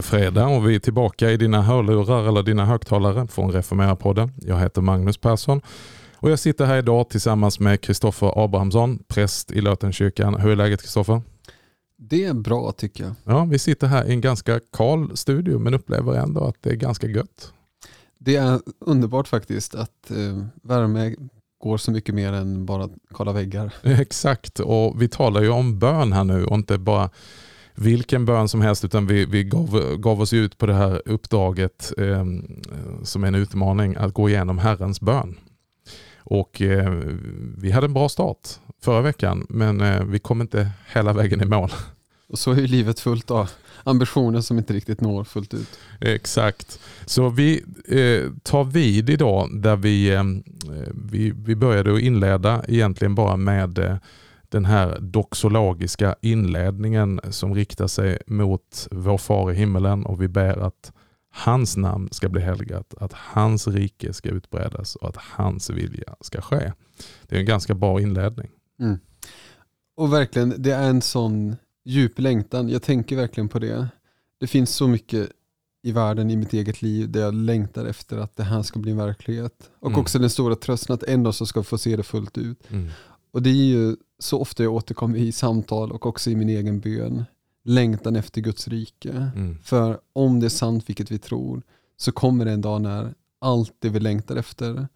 Är fredag och vi är tillbaka i dina hörlurar eller dina högtalare från Reformera-podden. Jag heter Magnus Persson och jag sitter här idag tillsammans med Kristoffer Abrahamsson, präst i Lötenkyrkan. Hur är läget Kristoffer? Det är bra tycker jag. Ja, vi sitter här i en ganska kal studio men upplever ändå att det är ganska gött. Det är underbart faktiskt att eh, värme går så mycket mer än bara kalla väggar. Exakt, och vi talar ju om bön här nu och inte bara vilken bön som helst utan vi, vi gav, gav oss ut på det här uppdraget eh, som är en utmaning att gå igenom Herrens bön. Och eh, vi hade en bra start förra veckan men eh, vi kom inte hela vägen i mål. Och så är ju livet fullt av ambitioner som inte riktigt når fullt ut. Exakt. Så vi eh, tar vid idag där vi, eh, vi, vi började att inleda egentligen bara med eh, den här doxologiska inledningen som riktar sig mot vår far i himmelen och vi ber att hans namn ska bli helgat, att hans rike ska utbredas och att hans vilja ska ske. Det är en ganska bra inledning. Mm. Och verkligen, det är en sån djup längtan. Jag tänker verkligen på det. Det finns så mycket i världen, i mitt eget liv, där jag längtar efter att det här ska bli en verklighet. Och mm. också den stora trösten att en dag så ska få se det fullt ut. Mm. Och det är ju så ofta jag återkommer i samtal och också i min egen bön. Längtan efter Guds rike. Mm. För om det är sant, vilket vi tror, så kommer det en dag när allt det vi längtar efter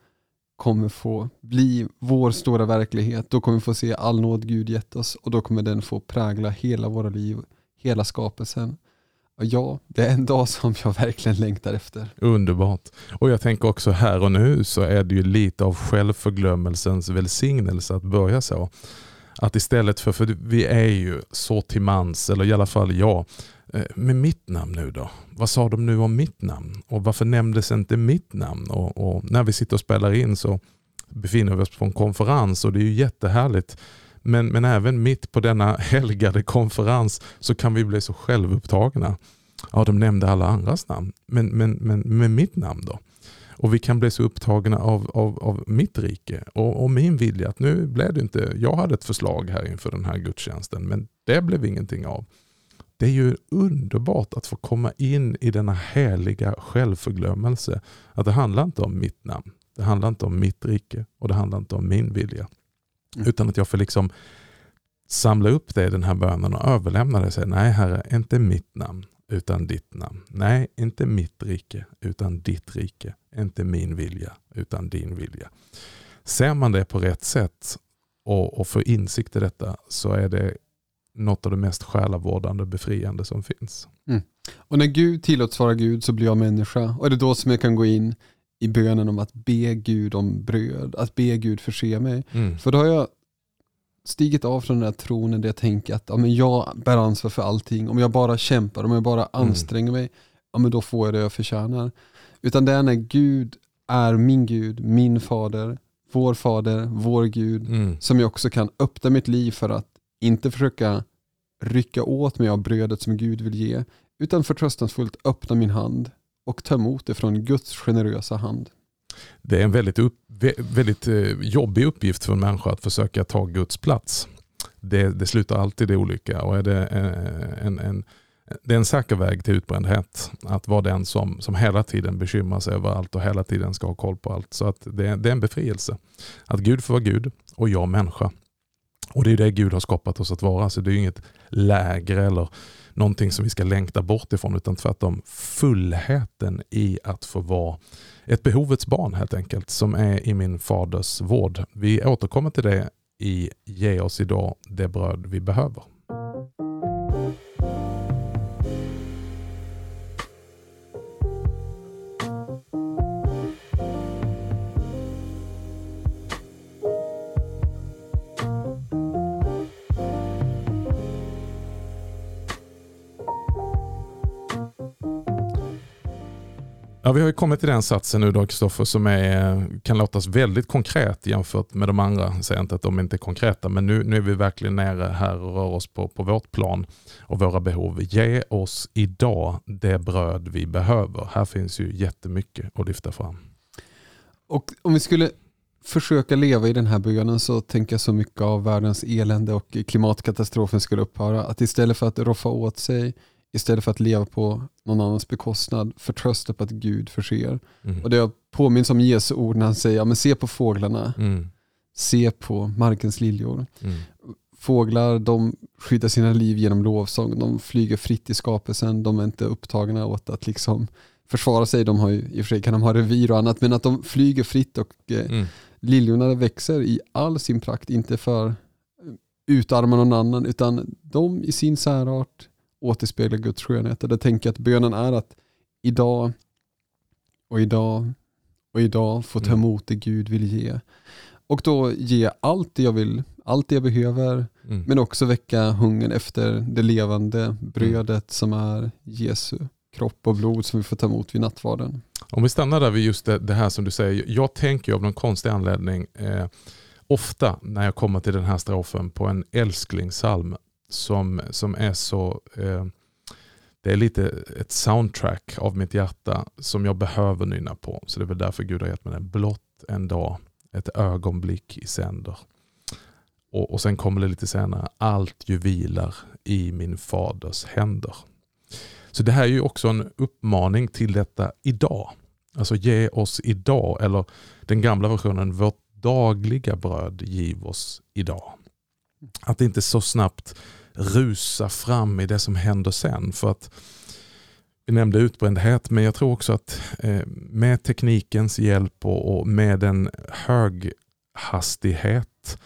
kommer få bli vår stora verklighet. Då kommer vi få se all nåd Gud gett oss och då kommer den få prägla hela våra liv, hela skapelsen. Ja, det är en dag som jag verkligen längtar efter. Underbart. Och jag tänker också här och nu så är det ju lite av självförglömmelsens välsignelse att börja så. Att istället för, för vi är ju så till mans, eller i alla fall jag, eh, med mitt namn nu då? Vad sa de nu om mitt namn? Och varför nämndes inte mitt namn? Och, och, när vi sitter och spelar in så befinner vi oss på en konferens och det är ju jättehärligt. Men, men även mitt på denna helgade konferens så kan vi bli så självupptagna. Ja, de nämnde alla andras namn, men, men, men med mitt namn då? Och vi kan bli så upptagna av, av, av mitt rike och, och, min vilja. att Nu blev det inte, jag hade ett förslag här inför den här gudstjänsten men det blev ingenting av. Det är ju underbart att få komma in i denna heliga självförglömmelse. Att det handlar inte om mitt namn, det handlar inte om mitt rike och det handlar inte om min vilja. Mm. Utan att jag får liksom samla upp det i den här bönen och överlämna det och säga nej herre, inte mitt namn utan ditt namn. Nej, inte mitt rike utan ditt rike. Inte min vilja utan din vilja. Ser man det på rätt sätt och, och får insikt i detta så är det något av det mest själavårdande och befriande som finns. Mm. Och när Gud tillåts vara Gud så blir jag människa. Och det är då som jag kan gå in i bönen om att be Gud om bröd, att be Gud förse mig. Mm. För då har jag stigit av från den där tronen där jag tänker att ja, men jag bär ansvar för allting. Om jag bara kämpar, om jag bara mm. anstränger mig, ja, men då får jag det jag förtjänar. Utan det är när Gud är min Gud, min fader, vår fader, vår Gud, mm. som jag också kan öppna mitt liv för att inte försöka rycka åt mig av brödet som Gud vill ge, utan förtröstansfullt öppna min hand och ta emot det från Guds generösa hand. Det är en väldigt, upp, väldigt eh, jobbig uppgift för en människa att försöka ta Guds plats. Det, det slutar alltid i olycka och är det eh, en, en, det är en säker väg till utbrändhet. Att vara den som, som hela tiden bekymrar sig över allt och hela tiden ska ha koll på allt. Så att det, det är en befrielse. Att Gud får vara Gud och jag människa. Och det är det Gud har skapat oss att vara. Så det är inget lägre eller någonting som vi ska längta bort ifrån utan tvärtom fullheten i att få vara ett behovets barn helt enkelt som är i min faders vård. Vi återkommer till det i Ge oss idag det bröd vi behöver. Vi har ju kommit till den satsen nu då Kristoffer som är, kan låtas väldigt konkret jämfört med de andra. Jag säger inte att de inte är konkreta men nu, nu är vi verkligen nere här och rör oss på, på vårt plan och våra behov. Ge oss idag det bröd vi behöver. Här finns ju jättemycket att lyfta fram. Och om vi skulle försöka leva i den här bönen så tänker jag så mycket av världens elände och klimatkatastrofen skulle upphöra. Att istället för att roffa åt sig istället för att leva på någon annans bekostnad, förtrösta på att Gud förser. Mm. Och det har påminns om Jesu ord när han säger, ja, men se på fåglarna, Mm. se på markens liljor. Mm. Fåglar de skyddar sina liv genom lovsång, de flyger fritt i skapelsen, de är inte upptagna åt att liksom försvara sig, de har ju, i och för sig kan de ha revir och annat, men att de flyger fritt och eh, Mm. liljorna växer i all sin prakt, inte för att utarma någon annan, utan de i sin särart återspeglar Guds skönhet. Och då tänker jag att bönen är att idag och idag och idag få ta Mm. emot det Gud vill ge. Och då ge allt det jag vill, allt det jag behöver, Mm. men också väcka hungern efter det levande brödet som är Jesu kropp och blod som vi får ta emot vid nattvarden. Om vi stannar där vid just det, det här som du säger. Jag tänker av någon konstig anledning eh, ofta när jag kommer till den här strofen på en älsklingssalm som, som är så eh, det är lite ett soundtrack av mitt hjärta som jag behöver nynna på. Så det är väl därför Gud har gett mig den. Blott en dag, ett ögonblick i sänder. Och, och sen kommer det lite senare. Allt ju vilar i min faders händer. Så det här är ju också en uppmaning till detta idag. Alltså ge oss idag, eller den gamla versionen, vårt dagliga bröd giv oss idag. Att inte så snabbt rusa fram i det som händer sen. För att vi nämnde utbrändhet, men jag tror också att eh, med teknikens hjälp och, och med en hög hastighet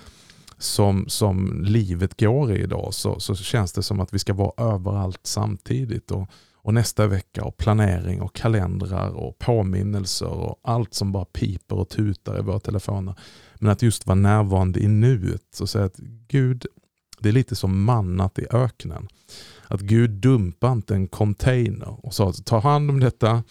som, som livet går i idag så, så känns det som att vi ska vara överallt samtidigt. Och, och nästa vecka och planering och kalendrar och påminnelser och allt som bara piper och tutar i våra telefoner. Men att just vara närvarande i nuet och säga att Gud, det är lite som mannat i öknen. Att Gud dumpar inte en container och sa ta hand om detta,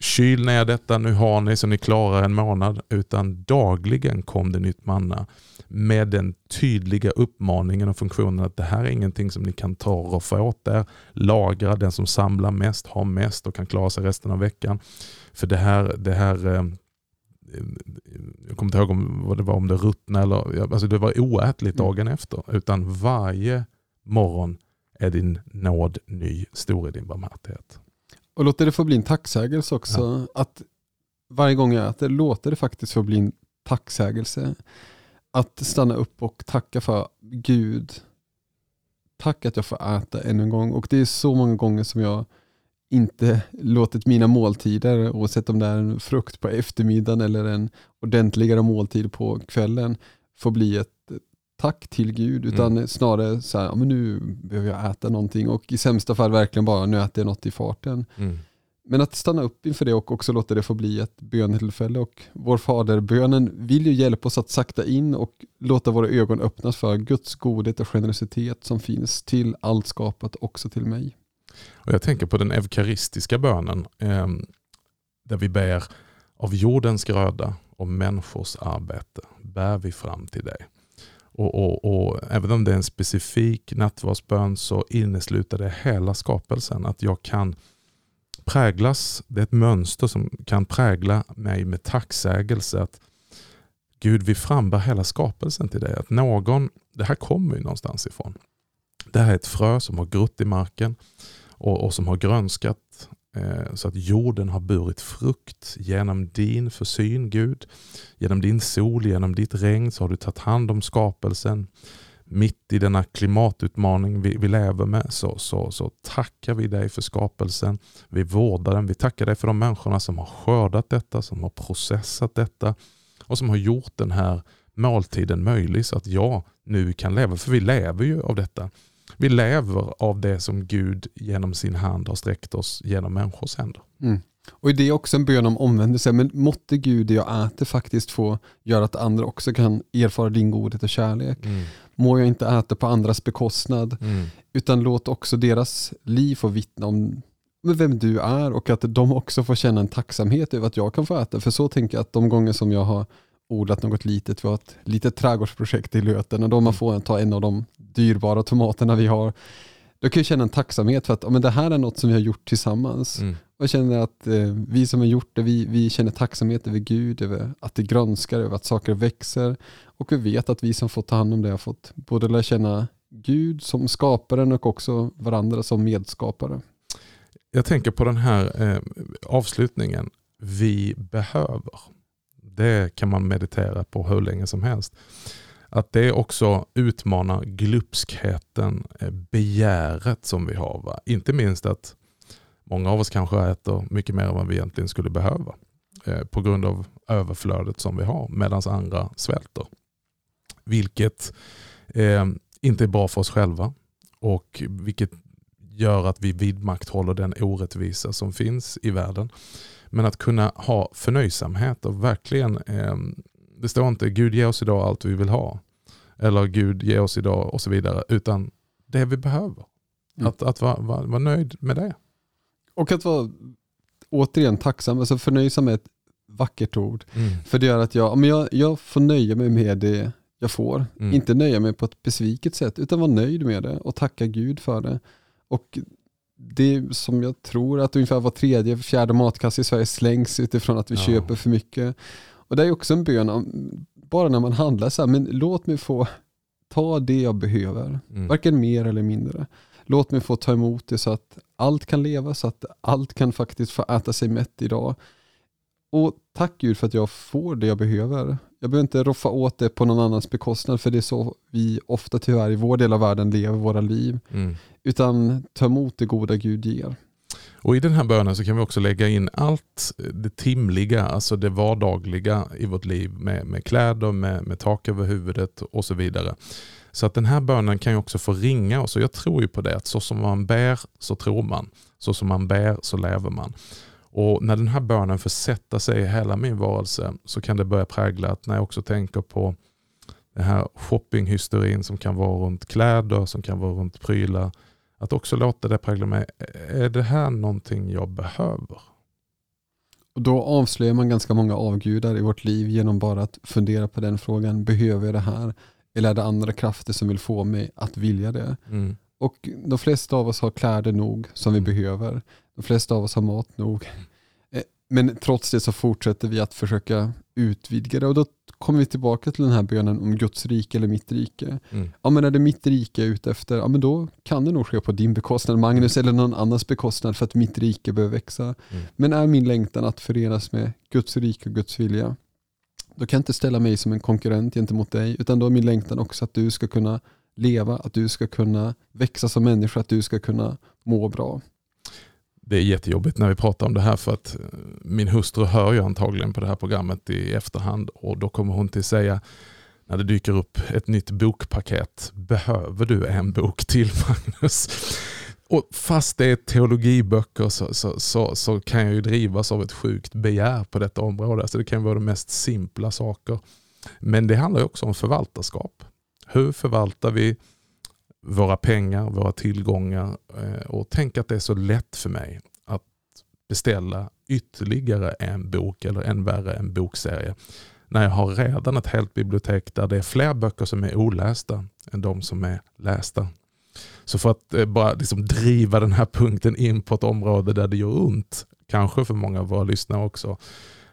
kyl ner detta, nu har ni så ni klarar en månad. Utan dagligen kom det nytt manna med den tydliga uppmaningen och funktionen att det här är ingenting som ni kan ta och roffa åt er. Lagra, den som samlar mest har mest och kan klara sig resten av veckan. För det här, det här eh, jag kommer inte ihåg om, vad det var, om det ruttna eller alltså det var oätligt Mm. dagen efter. Utan varje morgon är din nåd ny, stor är din barmhärtighet. Och låter det få bli en tacksägelse också. Att varje gång jag äter, låter det faktiskt få bli en tacksägelse. Att stanna upp och tacka för Gud. Tack att jag får äta ännu en gång. Och det är så många gånger som jag inte låtit mina måltider, oavsett om det är en frukt på eftermiddagen eller en ordentligare måltid på kvällen, få bli ett tack till Gud. Utan snarare så här, ja, men nu behöver jag äta någonting och i sämsta fall verkligen bara, nu äter jag något i farten. Mm. Men att stanna upp inför det och också låta det få bli ett bönetillfälle. Och vår faderbönen vill ju hjälpa oss att sakta in och låta våra ögon öppnas för Guds godhet och generositet som finns till allt skapat, också till mig. Och jag tänker på den eukaristiska bönen eh, där vi ber av jordens gröda och människors arbete bär vi fram till dig. Och, och, och Även om det är en specifik nattvardsbön så innesluter det hela skapelsen. Att jag kan präglas, det är ett mönster som kan prägla mig med tacksägelse. Att Gud vi frambär hela skapelsen till dig. Att någon, det här kommer ju någonstans ifrån. Det här är ett frö som har grott i marken och, och som har grönskat eh, så att jorden har burit frukt genom din försyn Gud. Genom din sol, genom ditt regn så har du tagit hand om skapelsen. Mitt i denna klimatutmaning vi, vi lever med så, så, så tackar vi dig för skapelsen. Vi vårdar den. Vi tackar dig för de människorna som har skördat detta, som har processat detta och som har gjort den här måltiden möjlig så att jag nu kan leva. För vi lever ju av detta. Vi lever av det som Gud genom sin hand har sträckt oss genom människors händer. Mm. Och det är också en bön om omvändelse, men måtte Gud det jag äter faktiskt få göra att andra också kan erfara din godhet och kärlek. Må jag inte äta på andras bekostnad, Mm. utan låt också deras liv få vittna om vem du är och att de också får känna en tacksamhet över att jag kan få äta. För så tänker jag att de gånger som jag har odlat något litet, vi har ett litet trädgårdsprojekt i Löten och då man får ta en av de dyrbara tomaterna vi har, då kan jag känna en tacksamhet för att ja, men det här är något som vi har gjort tillsammans. Mm. Och jag känner att eh, vi som har gjort det, vi, vi känner tacksamhet över Gud, över att det grönskar, över att saker växer. Och vi vet att vi som fått ta hand om det har fått både lära känna Gud som skaparen och också varandra som medskapare. jag tänker på den här eh, avslutningen. Vi behöver. Det kan man meditera på hur länge som helst. Att det också utmanar glupskheten, eh, begäret som vi har. Va? Inte minst att många av oss kanske äter mycket mer än vad vi egentligen skulle behöva. Eh, på grund av överflödet som vi har medan andra svälter. Vilket eh, inte är bra för oss själva och vilket gör att vi vidmakthåller den orättvisa som finns i världen. Men att kunna ha förnöjsamhet och verkligen, eh, det står inte Gud ge oss idag allt vi vill ha. Eller Gud ge oss idag och så vidare. Utan det vi behöver. Mm. Att, att vara, vara, vara nöjd med det. Och att vara återigen tacksam. Alltså förnöjsam är ett vackert ord. Mm. För det gör att jag, men jag, jag får nöja mig med det jag får. Mm. Inte nöja mig på ett besviket sätt, utan vara nöjd med det och tacka Gud för det. Och det som jag tror att ungefär var tredje, fjärde matkasse i Sverige slängs utifrån att vi ja. köper för mycket. Och det är också en bön, om, bara när man handlar så här, men låt mig få ta det jag behöver, mm. varken mer eller mindre. Låt mig få ta emot det så att allt kan leva, så att allt kan faktiskt få äta sig mätt idag. Och tack Gud för att jag får det jag behöver. Jag behöver inte roffa åt det på någon annans bekostnad, för det är så vi ofta tyvärr i vår del av världen lever våra liv. Mm. Utan ta emot det goda Gud ger. Och I den här bönen så kan vi också lägga in allt det timliga, alltså det vardagliga i vårt liv med, med kläder, med, med tak över huvudet och så vidare. Så att den här bönen kan ju också få ringa oss och jag tror ju på det att så som man ber så tror man. Så som man ber så lever man. Och När den här bönen får sätta sig i hela min varelse så kan det börja prägla att när jag också tänker på den här shoppinghysterin som kan vara runt kläder, som kan vara runt prylar. Att också låta det prägla mig. Är det här någonting jag behöver? Och Då avslöjar man ganska många avgudar i vårt liv genom bara att fundera på den frågan. Behöver jag det här? Eller är det andra krafter som vill få mig att vilja det? Mm. Och De flesta av oss har kläder nog som vi mm. behöver. De flesta av oss har mat nog. Eh, men trots det så fortsätter vi att försöka utvidga det och då kommer vi tillbaka till den här bönen om Guds rike eller mitt rike. Mm. Ja men är det mitt rike jag är ute efter, ja men då kan det nog ske på din bekostnad Magnus eller någon annans bekostnad för att mitt rike behöver växa. Mm. Men är min längtan att förenas med Guds rike och Guds vilja, då kan jag inte ställa mig som en konkurrent gentemot dig, utan då är min längtan också att du ska kunna leva, att du ska kunna växa som människa, att du ska kunna må bra det är jättejobbigt när vi pratar om det här för att eh, min hustru hör ju antagligen på det här programmet i efterhand och då kommer hon till säga när det dyker upp ett nytt bokpaket, behöver du en bok till Magnus? Och fast det är teologiböcker så, så, så, så, kan jag ju drivas av ett sjukt begär på detta område. Så det kan vara de mest simpla saker. Men det handlar också om förvaltarskap. Hur förvaltar vi våra pengar, våra tillgångar eh, och tänk att det är så lätt för mig att beställa ytterligare en bok eller än värre en bokserie. När jag har redan ett helt bibliotek där det är fler böcker som är olästa än de som är lästa. Så för att eh, bara liksom driva den här punkten in på ett område där det gör ont, kanske för många av våra lyssnare också.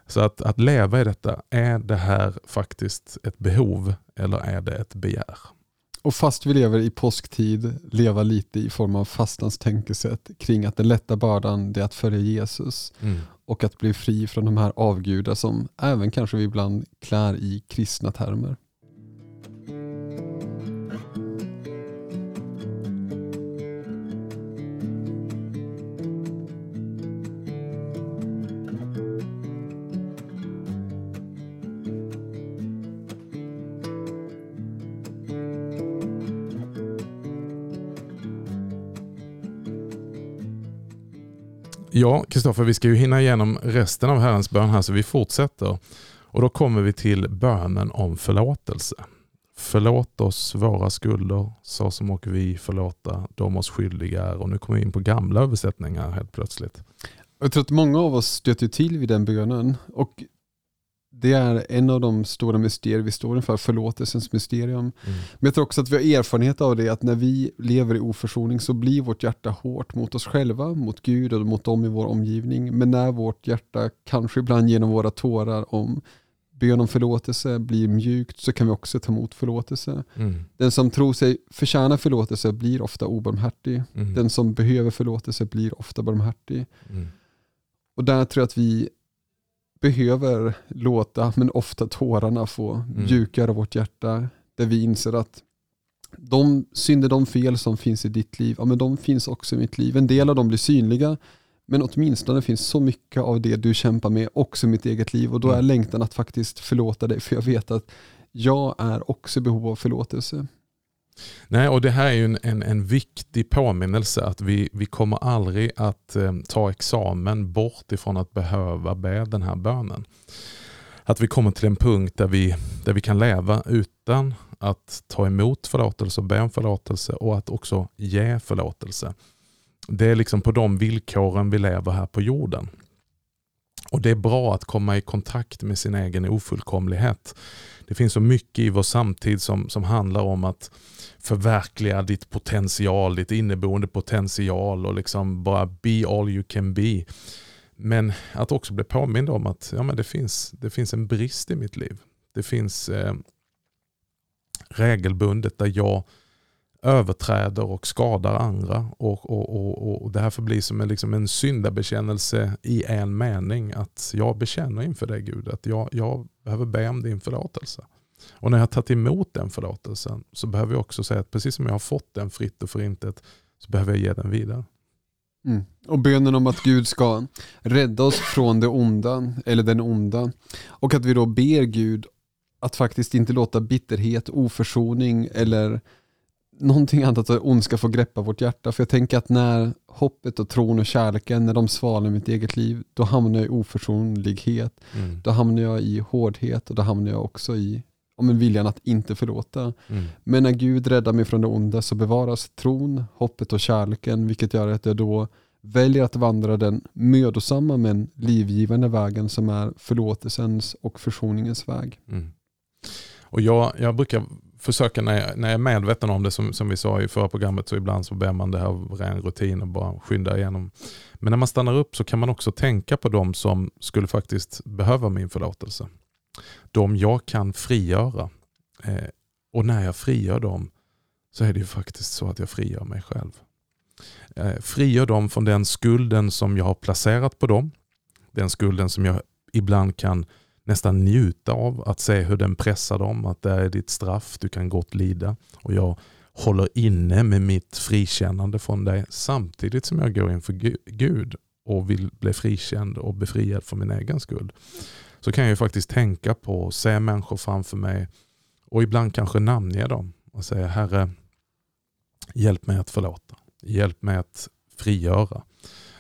Så att, att leva i detta, är det här faktiskt ett behov eller är det ett begär? Och fast vi lever i påsktid, leva lite i form av fastans tänkesätt kring att den lätta bördan är att följa Jesus mm. och att bli fri från de här avgudar som även kanske vi ibland klär i kristna termer. Ja, Kristoffer, vi ska ju hinna igenom resten av Herrens bön här så vi fortsätter. Och Då kommer vi till bönen om förlåtelse. Förlåt oss våra skulder så som och vi förlåta de oss skyldiga är. Och nu kommer vi in på gamla översättningar helt plötsligt. Jag tror att många av oss stöter till vid den bönen. Och det är en av de stora mysterier vi står inför, förlåtelsens mysterium. Mm. Men jag tror också att vi har erfarenhet av det, att när vi lever i oförsoning så blir vårt hjärta hårt mot oss själva, mot Gud och mot dem i vår omgivning. Men när vårt hjärta, kanske ibland genom våra tårar om bön om förlåtelse blir mjukt så kan vi också ta emot förlåtelse. Mm. Den som tror sig förtjäna förlåtelse blir ofta obarmhärtig. Mm. Den som behöver förlåtelse blir ofta barmhärtig. Mm. Och där tror jag att vi behöver låta, men ofta tårarna få Mm. mjukgöra vårt hjärta. Där vi inser att de synder, de fel som finns i ditt liv, ja, men de finns också i mitt liv. En del av dem blir synliga, men åtminstone finns så mycket av det du kämpar med också i mitt eget liv. Och då är Mm. längtan att faktiskt förlåta dig, för jag vet att jag är också i behov av förlåtelse. Nej, och det här är ju en, en, en viktig påminnelse att vi, vi kommer aldrig att eh, ta examen bort ifrån att behöva be den här bönen. Att vi kommer till en punkt där vi, där vi kan leva utan att ta emot förlåtelse och be om förlåtelse och att också ge förlåtelse. Det är liksom på de villkoren vi lever här på jorden. Och Det är bra att komma i kontakt med sin egen ofullkomlighet. Det finns så mycket i vår samtid som, som handlar om att förverkliga ditt potential, ditt inneboende potential och liksom bara be all you can be. Men att också bli påmind om att ja, men det, finns, det finns en brist i mitt liv. Det finns eh, regelbundet där jag överträder och skadar andra. Och, och, och, och Det här förblir som en, liksom en syndabekännelse i en mening. Att jag bekänner inför dig Gud att jag, jag behöver be om din förlåtelse. Och när jag har tagit emot den förlåtelsen så behöver jag också säga att precis som jag har fått den fritt och förintet så behöver jag ge den vidare. Mm. Och bönen om att Gud ska rädda oss från det onda, eller den onda. Och att vi då ber Gud att faktiskt inte låta bitterhet, oförsoning eller någonting annat av ondska få greppa vårt hjärta. För jag tänker att när hoppet och tron och kärleken, när de svalnar i mitt eget liv, då hamnar jag i oförsonlighet. Mm. Då hamnar jag i hårdhet och då hamnar jag också i om en viljan att inte förlåta. Mm. Men när Gud räddar mig från det onda så bevaras tron, hoppet och kärleken vilket gör att jag då väljer att vandra den mödosamma men livgivande vägen som är förlåtelsens och försoningens väg. Mm. Och jag, jag brukar försöka när jag, när jag är medveten om det som, som vi sa i förra programmet så ibland så ber man det här av ren rutin och bara skynda igenom. Men när man stannar upp så kan man också tänka på de som skulle faktiskt behöva min förlåtelse. De jag kan frigöra. Eh, och när jag frigör dem så är det ju faktiskt så att jag frigör mig själv. Eh, frigör dem från den skulden som jag har placerat på dem. Den skulden som jag ibland kan nästan njuta av att se hur den pressar dem. Att det är ditt straff, du kan gott lida. Och jag håller inne med mitt frikännande från dig samtidigt som jag går inför Gud och vill bli frikänd och befriad från min egen skuld. Så kan jag ju faktiskt tänka på, se människor framför mig och ibland kanske namnge dem och säga Herre, hjälp mig att förlåta. Hjälp mig att frigöra.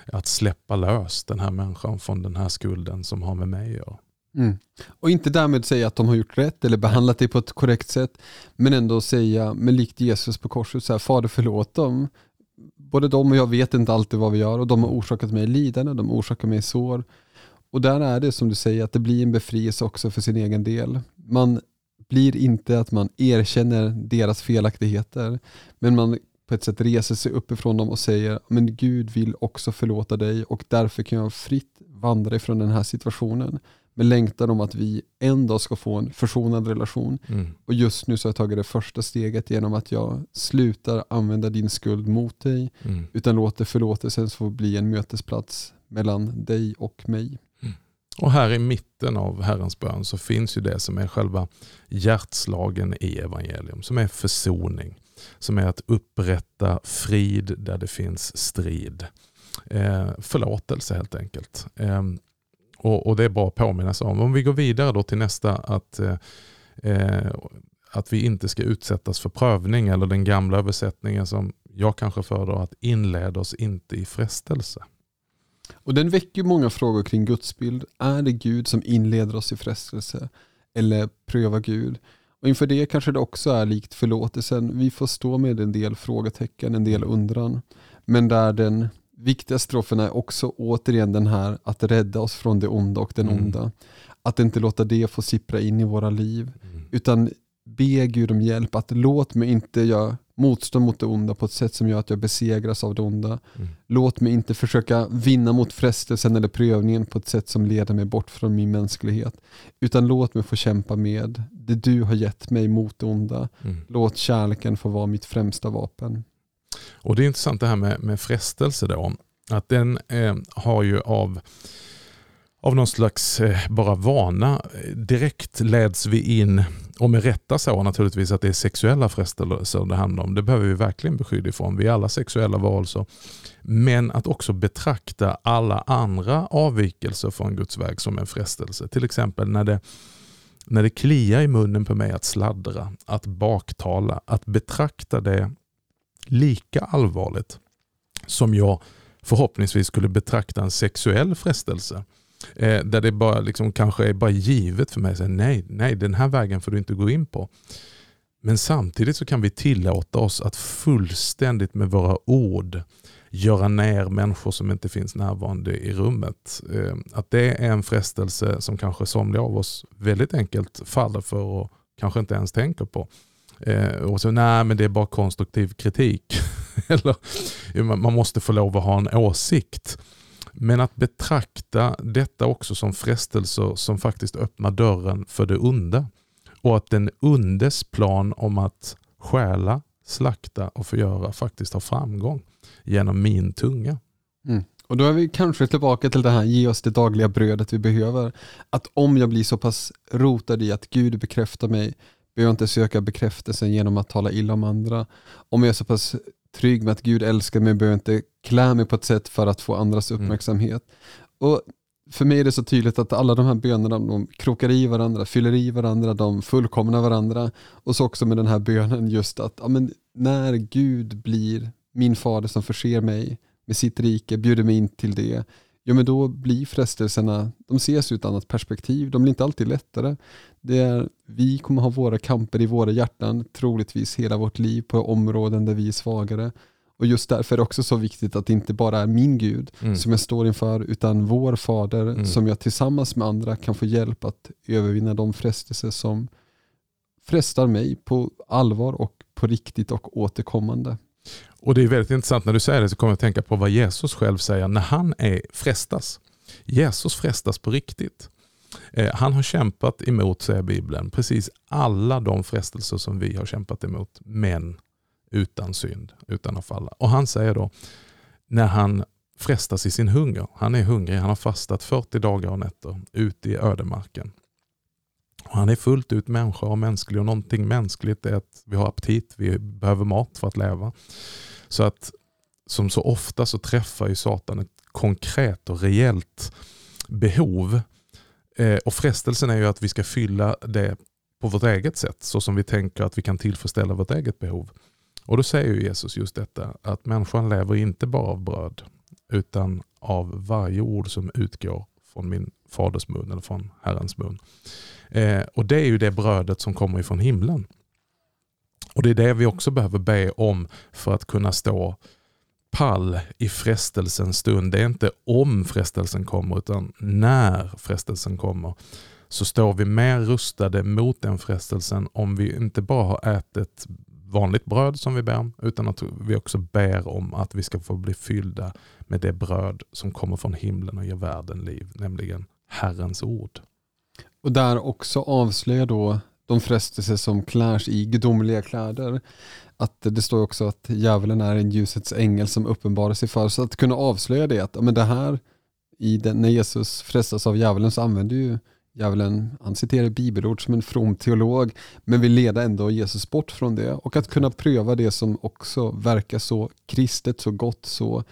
Att släppa lös den här människan från den här skulden som har med mig att göra. Mm. Och inte därmed säga att de har gjort rätt eller behandlat dig på ett korrekt sätt. Men ändå säga, med likt Jesus på korset, så här, Fader förlåt dem. Både de och jag vet inte alltid vad vi gör och de har orsakat mig lidande, de orsakar mig sår. Och där är det som du säger, att det blir en befrielse också för sin egen del. Man blir inte att man erkänner deras felaktigheter, men man på ett sätt reser sig uppifrån dem och säger men Gud vill också förlåta dig och därför kan jag fritt vandra ifrån den här situationen med längtan om att vi en dag ska få en försonad relation. Mm. Och just nu så har jag tagit det första steget genom att jag slutar använda din skuld mot dig Mm. utan låter förlåtelsen få bli en mötesplats mellan dig och mig. Och här i mitten av Herrens bön så finns ju det som är själva hjärtslagen i evangelium. Som är försoning. Som är att upprätta frid där det finns strid. Eh, förlåtelse helt enkelt. Eh, och, och, Det är bra att påminna sig om. Om vi går vidare då till nästa att, eh, att vi inte ska utsättas för prövning. Eller den gamla översättningen som jag kanske föredrar att inleda oss inte i frestelse. Och den väcker många frågor kring gudsbild. Är det Gud som inleder oss i frestelse? Eller prövar Gud? Och inför det kanske det också är likt förlåtelsen. Vi får stå med en del frågetecken, en del undran. Men där den viktiga strofen är också återigen den här att rädda oss från det onda och den Mm. onda. Att inte låta det få sippra in i våra liv. Mm. Utan be Gud om hjälp. Att låt mig inte jag motstånd mot det onda på ett sätt som gör att jag besegras av det onda. Mm. Låt mig inte försöka vinna mot frestelsen eller prövningen på ett sätt som leder mig bort från min mänsklighet. Utan låt mig få kämpa med det du har gett mig mot det onda. Mm. Låt kärleken få vara mitt främsta vapen. Och Det är intressant det här med, med frestelse. Då. Att den eh, har ju av, av någon slags eh, bara vana eh, direkt leds vi in, och med rätta så naturligtvis, att det är sexuella frestelser det handlar om. Det behöver vi verkligen beskydda ifrån. Vi är alla sexuella varelser. Men att också betrakta alla andra avvikelser från Guds väg som en frestelse. Till exempel när det, när det kliar i munnen på mig att sladdra, att baktala, att betrakta det lika allvarligt som jag förhoppningsvis skulle betrakta en sexuell frestelse. Eh, där det bara liksom kanske är bara givet för mig att säga nej, nej, den här vägen får du inte gå in på. Men samtidigt så kan vi tillåta oss att fullständigt med våra ord göra ner människor som inte finns närvarande i rummet. Eh, att det är en frestelse som kanske somliga av oss väldigt enkelt faller för och kanske inte ens tänker på. Eh, och så nej men det är bara konstruktiv kritik. Eller man måste få lov att ha en åsikt. Men att betrakta detta också som frestelser som faktiskt öppnar dörren för det onda. Och att den undes plan om att stjäla, slakta och förgöra faktiskt har framgång genom min tunga. Mm. Och då är vi kanske tillbaka till det här, ge oss det dagliga brödet vi behöver. Att om jag blir så pass rotad i att Gud bekräftar mig, behöver inte söka bekräftelsen genom att tala illa om andra. Om jag är så pass trygg med att Gud älskar mig behöver jag inte klä mig på ett sätt för att få andras Mm. uppmärksamhet. Och för mig är det så tydligt att alla de här bönerna, de krokar i varandra, fyller i varandra, de fullkomnar varandra. Och så också med den här bönen just att ja, men när Gud blir min fader som förser mig med sitt rike, bjuder mig in till det, ja men då blir frestelserna, de ses ur ett annat perspektiv, de blir inte alltid lättare. Det är, vi kommer ha våra kamper i våra hjärtan, troligtvis hela vårt liv på områden där vi är svagare. Och just därför är det också så viktigt att det inte bara är min Gud Mm. som jag står inför, utan vår fader Mm. som jag tillsammans med andra kan få hjälp att övervinna de frestelser som frestar mig på allvar och på riktigt och återkommande. Och Det är väldigt intressant när du säger det så kommer jag att tänka på vad Jesus själv säger när han är frestas. Jesus frestas på riktigt. Eh, han har kämpat emot, säger Bibeln, precis alla de frestelser som vi har kämpat emot, men utan synd, utan att falla. Och han säger då, när han frestas i sin hunger, han är hungrig, han har fastat 40 dagar och nätter ute i ödemarken. Och han är fullt ut människa och mänsklig och någonting mänskligt är att vi har aptit, vi behöver mat för att leva. Så att som så ofta så träffar ju Satan ett konkret och reellt behov. Eh, och frestelsen är ju att vi ska fylla det på vårt eget sätt, så som vi tänker att vi kan tillfredsställa vårt eget behov. Och då säger ju Jesus just detta, att människan lever inte bara av bröd, utan av varje ord som utgår från min faders mun eller från Herrens mun. Eh, och det är ju det brödet som kommer ifrån himlen. Och det är det vi också behöver be om för att kunna stå pall i frestelsens stund. Det är inte om frestelsen kommer utan när frestelsen kommer så står vi mer rustade mot den frestelsen om vi inte bara har ätit vanligt bröd som vi ber om utan att vi också ber om att vi ska få bli fyllda med det bröd som kommer från himlen och ger världen liv, nämligen Herrens ord. Och där också avslöjar då de frestelser som klärs i gudomliga kläder. Att det står också att djävulen är en ljusets ängel som uppenbarar sig för. Så att kunna avslöja det, att men det här, i den, när Jesus frestas av djävulen så använder ju djävulen, han citerar bibelord som en from teolog, men vill leda ändå Jesus bort från det. Och att kunna pröva det som också verkar så kristet, så gott, så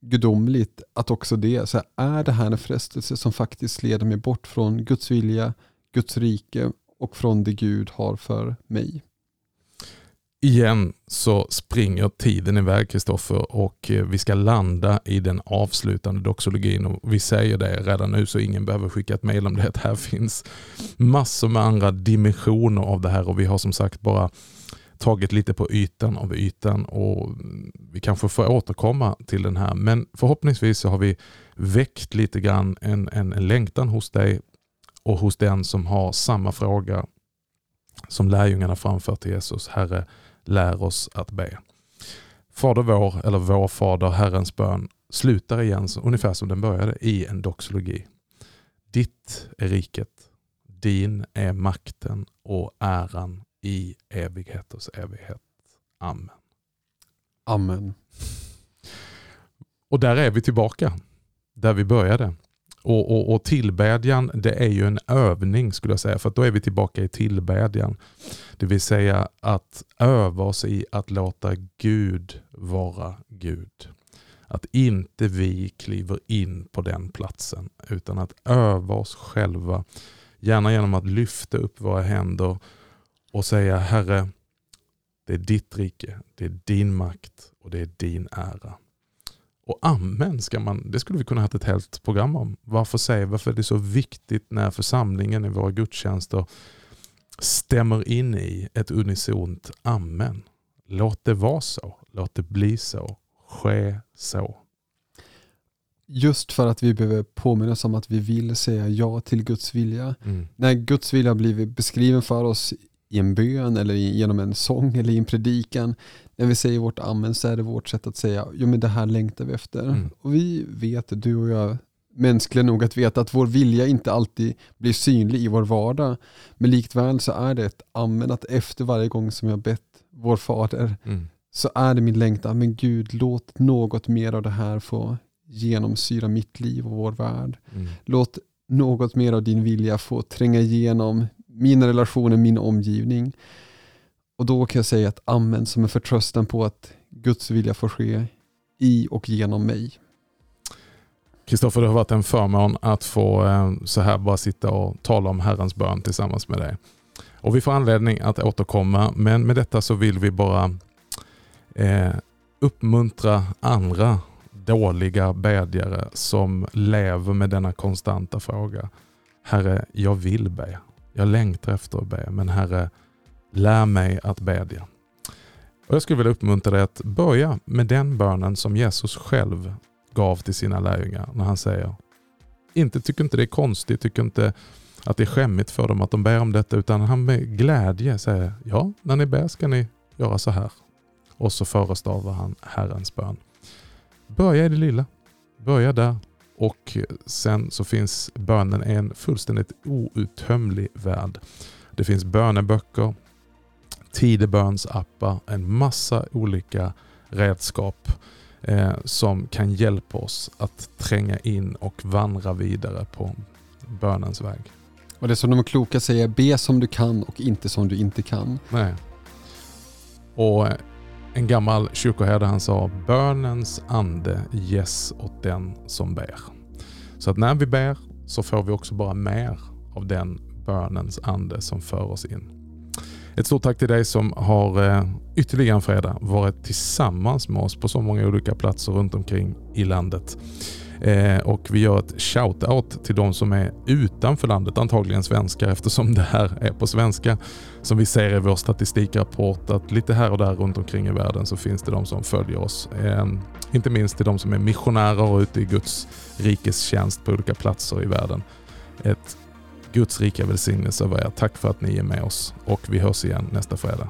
gudomligt, att också det, så här, är det här en frestelse som faktiskt leder mig bort från Guds vilja, Guds rike och från det Gud har för mig. Igen så springer tiden iväg Kristoffer och eh, vi ska landa i den avslutande doxologin och vi säger det redan nu så ingen behöver skicka ett mejl om det. Att här finns massor med andra dimensioner av det här och vi har som sagt bara tagit lite på ytan av ytan och vi kanske får återkomma till den här men förhoppningsvis så har vi väckt lite grann en, en, en längtan hos dig och hos den som har samma fråga som lärjungarna framför till Jesus. Herre, lär oss att be. Fader vår, eller vår Fader, Herrens bön, slutar igen ungefär som den började i en doxologi. Ditt är riket, din är makten och äran i evigheters evighet. Amen. Amen. Och där är vi tillbaka, där vi började. Och, och, och tillbedjan det är ju en övning skulle jag säga, för då är vi tillbaka i tillbedjan. Det vill säga att öva oss i att låta Gud vara Gud. Att inte vi kliver in på den platsen utan att öva oss själva. Gärna genom att lyfta upp våra händer och säga Herre, det är ditt rike, det är din makt och det är din ära. Och amen, ska man, det skulle vi kunna ha ett helt program om. Varför säger varför är det så viktigt när församlingen i våra gudstjänster stämmer in i ett unisont amen. Låt det vara så, låt det bli så, ske så. Just för att vi behöver påminna oss om att vi vill säga ja till Guds vilja. Mm. När Guds vilja blivit beskriven för oss i en bön eller genom en sång eller i en predikan. När vi säger vårt amen så är det vårt sätt att säga jo men det här längtar vi efter. Mm. Och vi vet, du och jag, mänskliga nog att veta att vår vilja inte alltid blir synlig i vår vardag. Men likväl så är det ett amen att efter varje gång som jag bett vår fader mm. så är det min längtan, men Gud låt något mer av det här få genomsyra mitt liv och vår värld. Mm. Låt något mer av din vilja få tränga igenom mina relationer, min omgivning. Och då kan jag säga att amen som en förtröstan på att Guds vilja får ske i och genom mig. Kristoffer, det har varit en förmån att få eh, så här bara sitta och tala om Herrens bön tillsammans med dig. Och Vi får anledning att återkomma, men med detta så vill vi bara eh, uppmuntra andra dåliga bedjare som lever med denna konstanta fråga. Herre, jag vill be. Jag längtar efter att be, men Herre, lär mig att bedja. Och jag skulle vilja uppmuntra dig att börja med den bönen som Jesus själv gav till sina lärjungar när han säger inte tycker inte det är konstigt, tycker inte att det är skämmigt för dem att de ber om detta utan han med glädje säger ja, när ni ber ska ni göra så här. Och så förestavar han Herrens bön. Börja i det lilla. Börja där. Och sen så finns bönen en fullständigt outtömlig värld. Det finns böneböcker, tidebönsappar, en massa olika redskap eh, som kan hjälpa oss att tränga in och vandra vidare på bönens väg. Och det som de kloka säger, be som du kan och inte som du inte kan. Nej. Och en gammal kyrkoherde han sa, bönens ande ges åt den som ber. Så att när vi ber så får vi också bara mer av den bönens ande som för oss in. Ett stort tack till dig som har eh, ytterligare en fredag varit tillsammans med oss på så många olika platser runt omkring i landet. Eh, och vi gör ett shout-out till de som är utanför landet, antagligen svenskar eftersom det här är på svenska. Som vi ser i vår statistikrapport att lite här och där runt omkring i världen så finns det de som följer oss. Eh, inte minst till de som är missionärer och ute i Guds rikes tjänst på olika platser i världen. Ett Guds rika välsignelse över er. Tack för att ni är med oss och vi hörs igen nästa fredag.